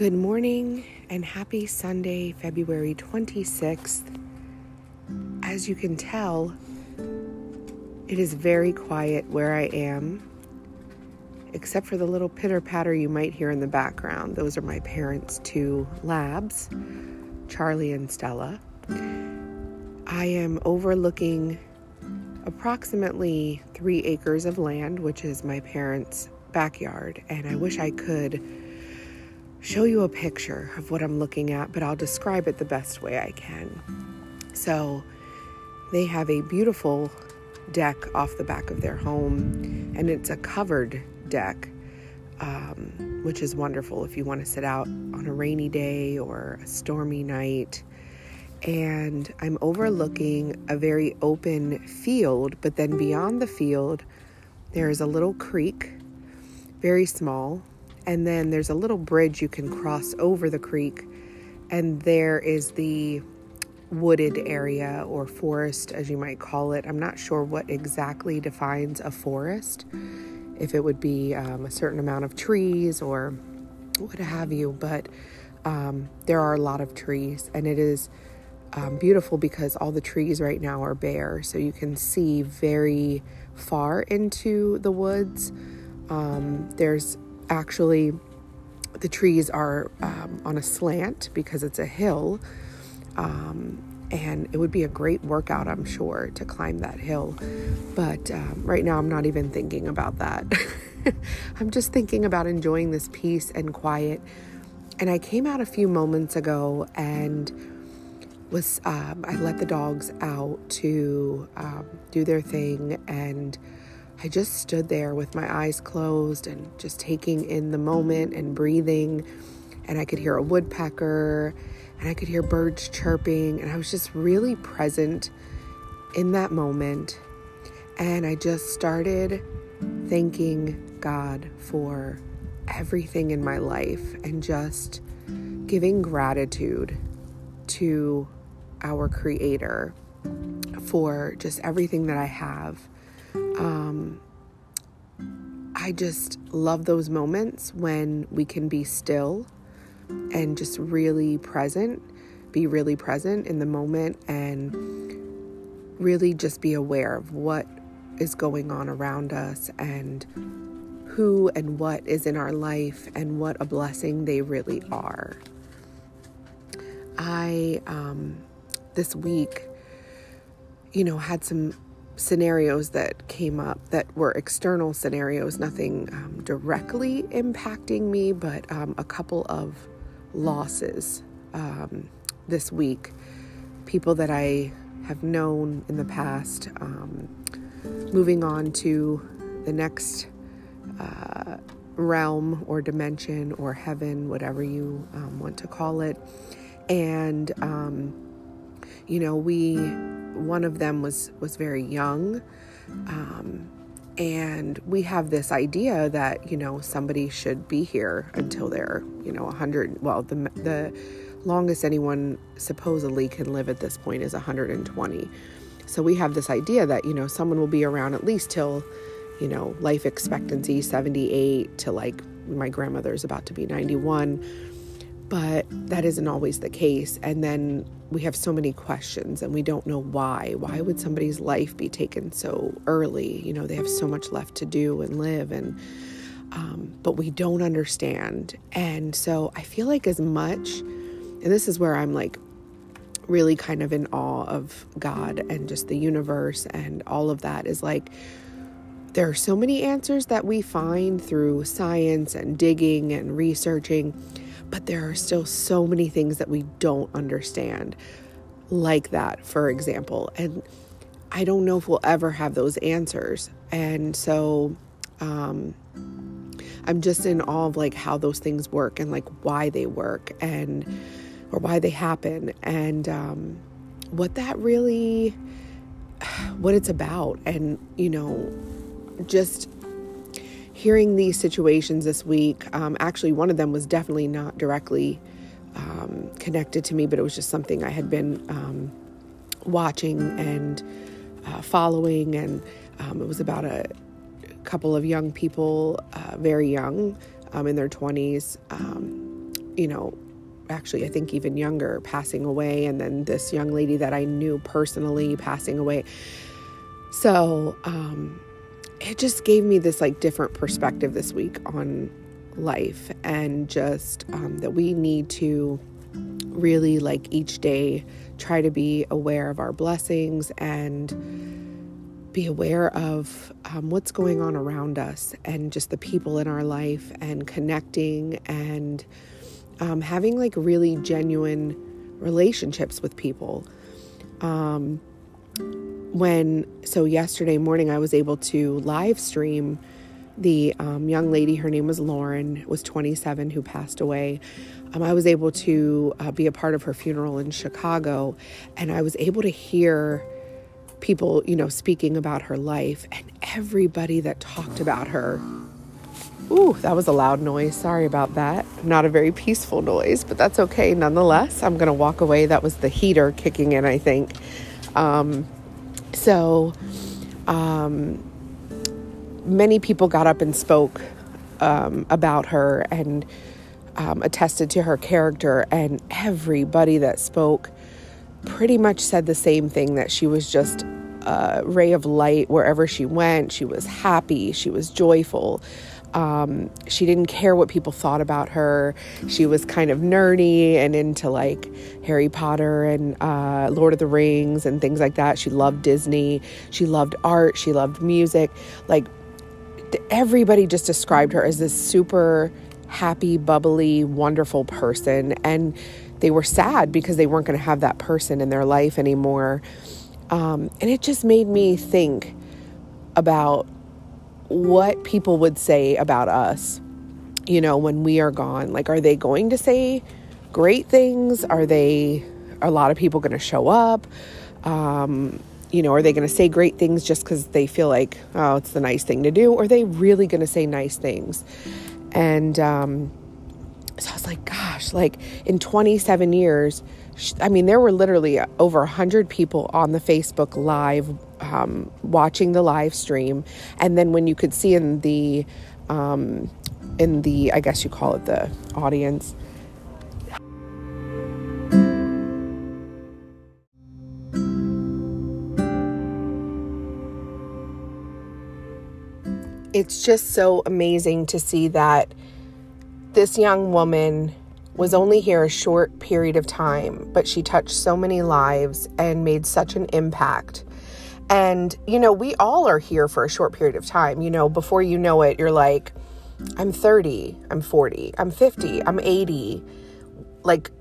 Good morning and happy Sunday, February 26th. As you can tell, it is very quiet where I am, except for the little pitter patter you might hear in the background. Those are my parents' two labs, Charlie and Stella. I am overlooking approximately three acres of land, which is my parents' backyard, and I wish I could show you a picture of what I'm looking at, but I'll describe it the best way I can. So, they have a beautiful deck off the back of their home, and it's a covered deck, um, which is wonderful if you want to sit out on a rainy day or a stormy night. And I'm overlooking a very open field, but then beyond the field, there's a little creek, very small, and then there's a little bridge you can cross over the creek, and there is the wooded area or forest, as you might call it. I'm not sure what exactly defines a forest, if it would be um, a certain amount of trees or what have you, but um, there are a lot of trees, and it is um, beautiful because all the trees right now are bare, so you can see very far into the woods. Um, there's actually the trees are um, on a slant because it's a hill. Um, and it would be a great workout, I'm sure, to climb that hill. But um, right now, I'm not even thinking about that. I'm just thinking about enjoying this peace and quiet. And I came out a few moments ago and was um, I let the dogs out to um, do their thing and I just stood there with my eyes closed and just taking in the moment and breathing. And I could hear a woodpecker and I could hear birds chirping. And I was just really present in that moment. And I just started thanking God for everything in my life and just giving gratitude to our Creator for just everything that I have um, I just love those moments when we can be still and just really present, be really present in the moment, and really just be aware of what is going on around us and who and what is in our life and what a blessing they really are. I, um, this week, you know, had some scenarios that came up that were external scenarios, nothing um, directly impacting me, but um, a couple of losses um, this week. People that I have known in the past, um, moving on to the next uh, realm or dimension or heaven, whatever you um, want to call it. And, um, you know, we one of them was was very young. Um, and we have this idea that you know somebody should be here until they're you know 100 well the the longest anyone supposedly can live at this point is 120 so we have this idea that you know someone will be around at least till you know life expectancy 78 to like my grandmother's about to be 91 but that isn't always the case. And then we have so many questions and we don't know why. Why would somebody's life be taken so early? You know, they have so much left to do and live, and um, but we don't understand. And so I feel like as much, and this is where I'm like really kind of in awe of God and just the universe and all of that is like there are so many answers that we find through science and digging and researching but there are still so many things that we don't understand, like that, for example. And I don't know if we'll ever have those answers. And so um, I'm just in awe of like how those things work and like why they work and or why they happen and um, what that really what it's about and you know just hearing these situations this week, um, actually, one of them was definitely not directly um, connected to me, but it was just something I had been um, watching and uh, following. And um, it was about a couple of young people, uh, very young, um, in their 20s, um, you know, actually, I think even younger, passing away, and then this young lady that I knew personally passing away. So, um, it just gave me this like different perspective this week on life and just um, that we need to really like each day try to be aware of our blessings and be aware of um, what's going on around us and just the people in our life and connecting and um, having like really genuine relationships with people. Um, when, so yesterday morning, I was able to live stream the um, young lady, her name was Lauren, was 27, who passed away. Um, I was able to uh, be a part of her funeral in Chicago, and I was able to hear people, you know, speaking about her life, and everybody that talked about her. Ooh, that was a loud noise. Sorry about that. Not a very peaceful noise, but that's okay nonetheless. I'm going to walk away. That was the heater kicking in, I think. Um, so, um, many people got up and spoke um, about her and um, attested to her character, and everybody that spoke pretty much said the same thing that she was just a ray of light wherever she went. She was happy, she was joyful. Um, she didn't care what people thought about her. She was kind of nerdy and into like Harry Potter and uh, Lord of the Rings and things like that. She loved Disney. She loved art. She loved music. Like everybody just described her as this super happy, bubbly, wonderful person. And they were sad because they weren't going to have that person in their life anymore. Um, and it just made me think about what people would say about us, you know, when we are gone. Like, are they going to say great things? Are they, a lot of people going to show up? Um, you know, are they going to say great things just because they feel like, oh, it's the nice thing to do? Or are they really going to say nice things? And um, so I was like, gosh, like in 27 years, I mean, there were literally over 100 people on the Facebook Live um, watching the live stream. And then when you could see in the, um, in the, I guess you call it the audience, it's just so amazing to see that this young woman was only here a short period of time, but she touched so many lives and made such an impact. And, you know, we all are here for a short period of time. You know, before you know it, you're like, I'm 30, I'm 40, I'm 50, I'm 80. Like,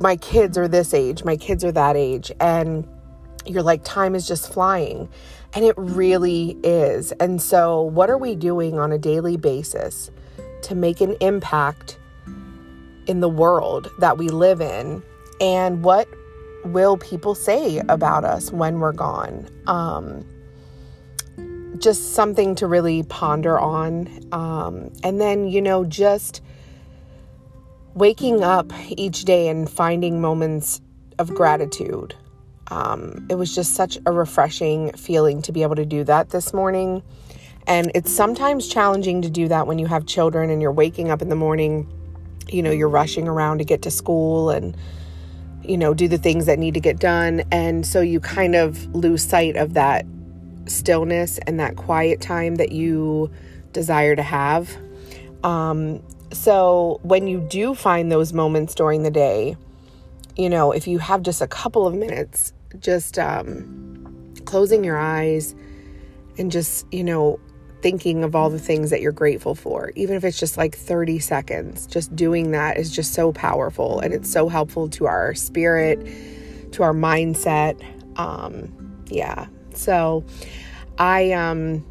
my kids are this age, my kids are that age. And you're like, time is just flying. And it really is. And so, what are we doing on a daily basis to make an impact in the world that we live in? And what will people say about us when we're gone? Um, just something to really ponder on. Um, and then, you know, just waking up each day and finding moments of gratitude um, it was just such a refreshing feeling to be able to do that this morning. And it's sometimes challenging to do that when you have children and you're waking up in the morning, you know, you're rushing around to get to school and, you know, do the things that need to get done. And so you kind of lose sight of that stillness and that quiet time that you desire to have. Um, so when you do find those moments during the day, you know, if you have just a couple of minutes just um, closing your eyes and just, you know, thinking of all the things that you're grateful for, even if it's just like 30 seconds, just doing that is just so powerful and it's so helpful to our spirit, to our mindset. Um, yeah. So I, um,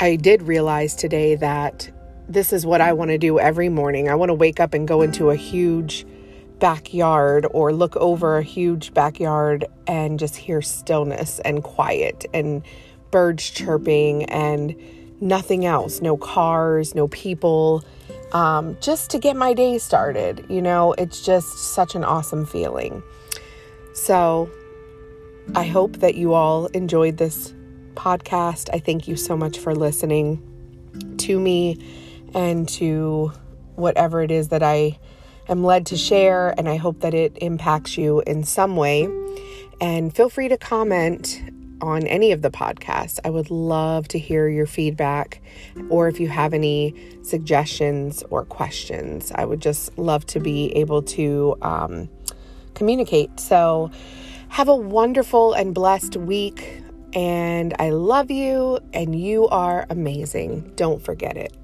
I did realize today that this is what I want to do every morning. I want to wake up and go into a huge backyard or look over a huge backyard and just hear stillness and quiet and birds chirping and nothing else no cars, no people. Um, just to get my day started. You know, it's just such an awesome feeling. So I hope that you all enjoyed this podcast. I thank you so much for listening to me and to whatever it is that I am led to share, and I hope that it impacts you in some way. And feel free to comment on any of the podcasts. I would love to hear your feedback or if you have any suggestions or questions. I would just love to be able to um, communicate. So, have a wonderful and blessed week. And I love you, and you are amazing. Don't forget it.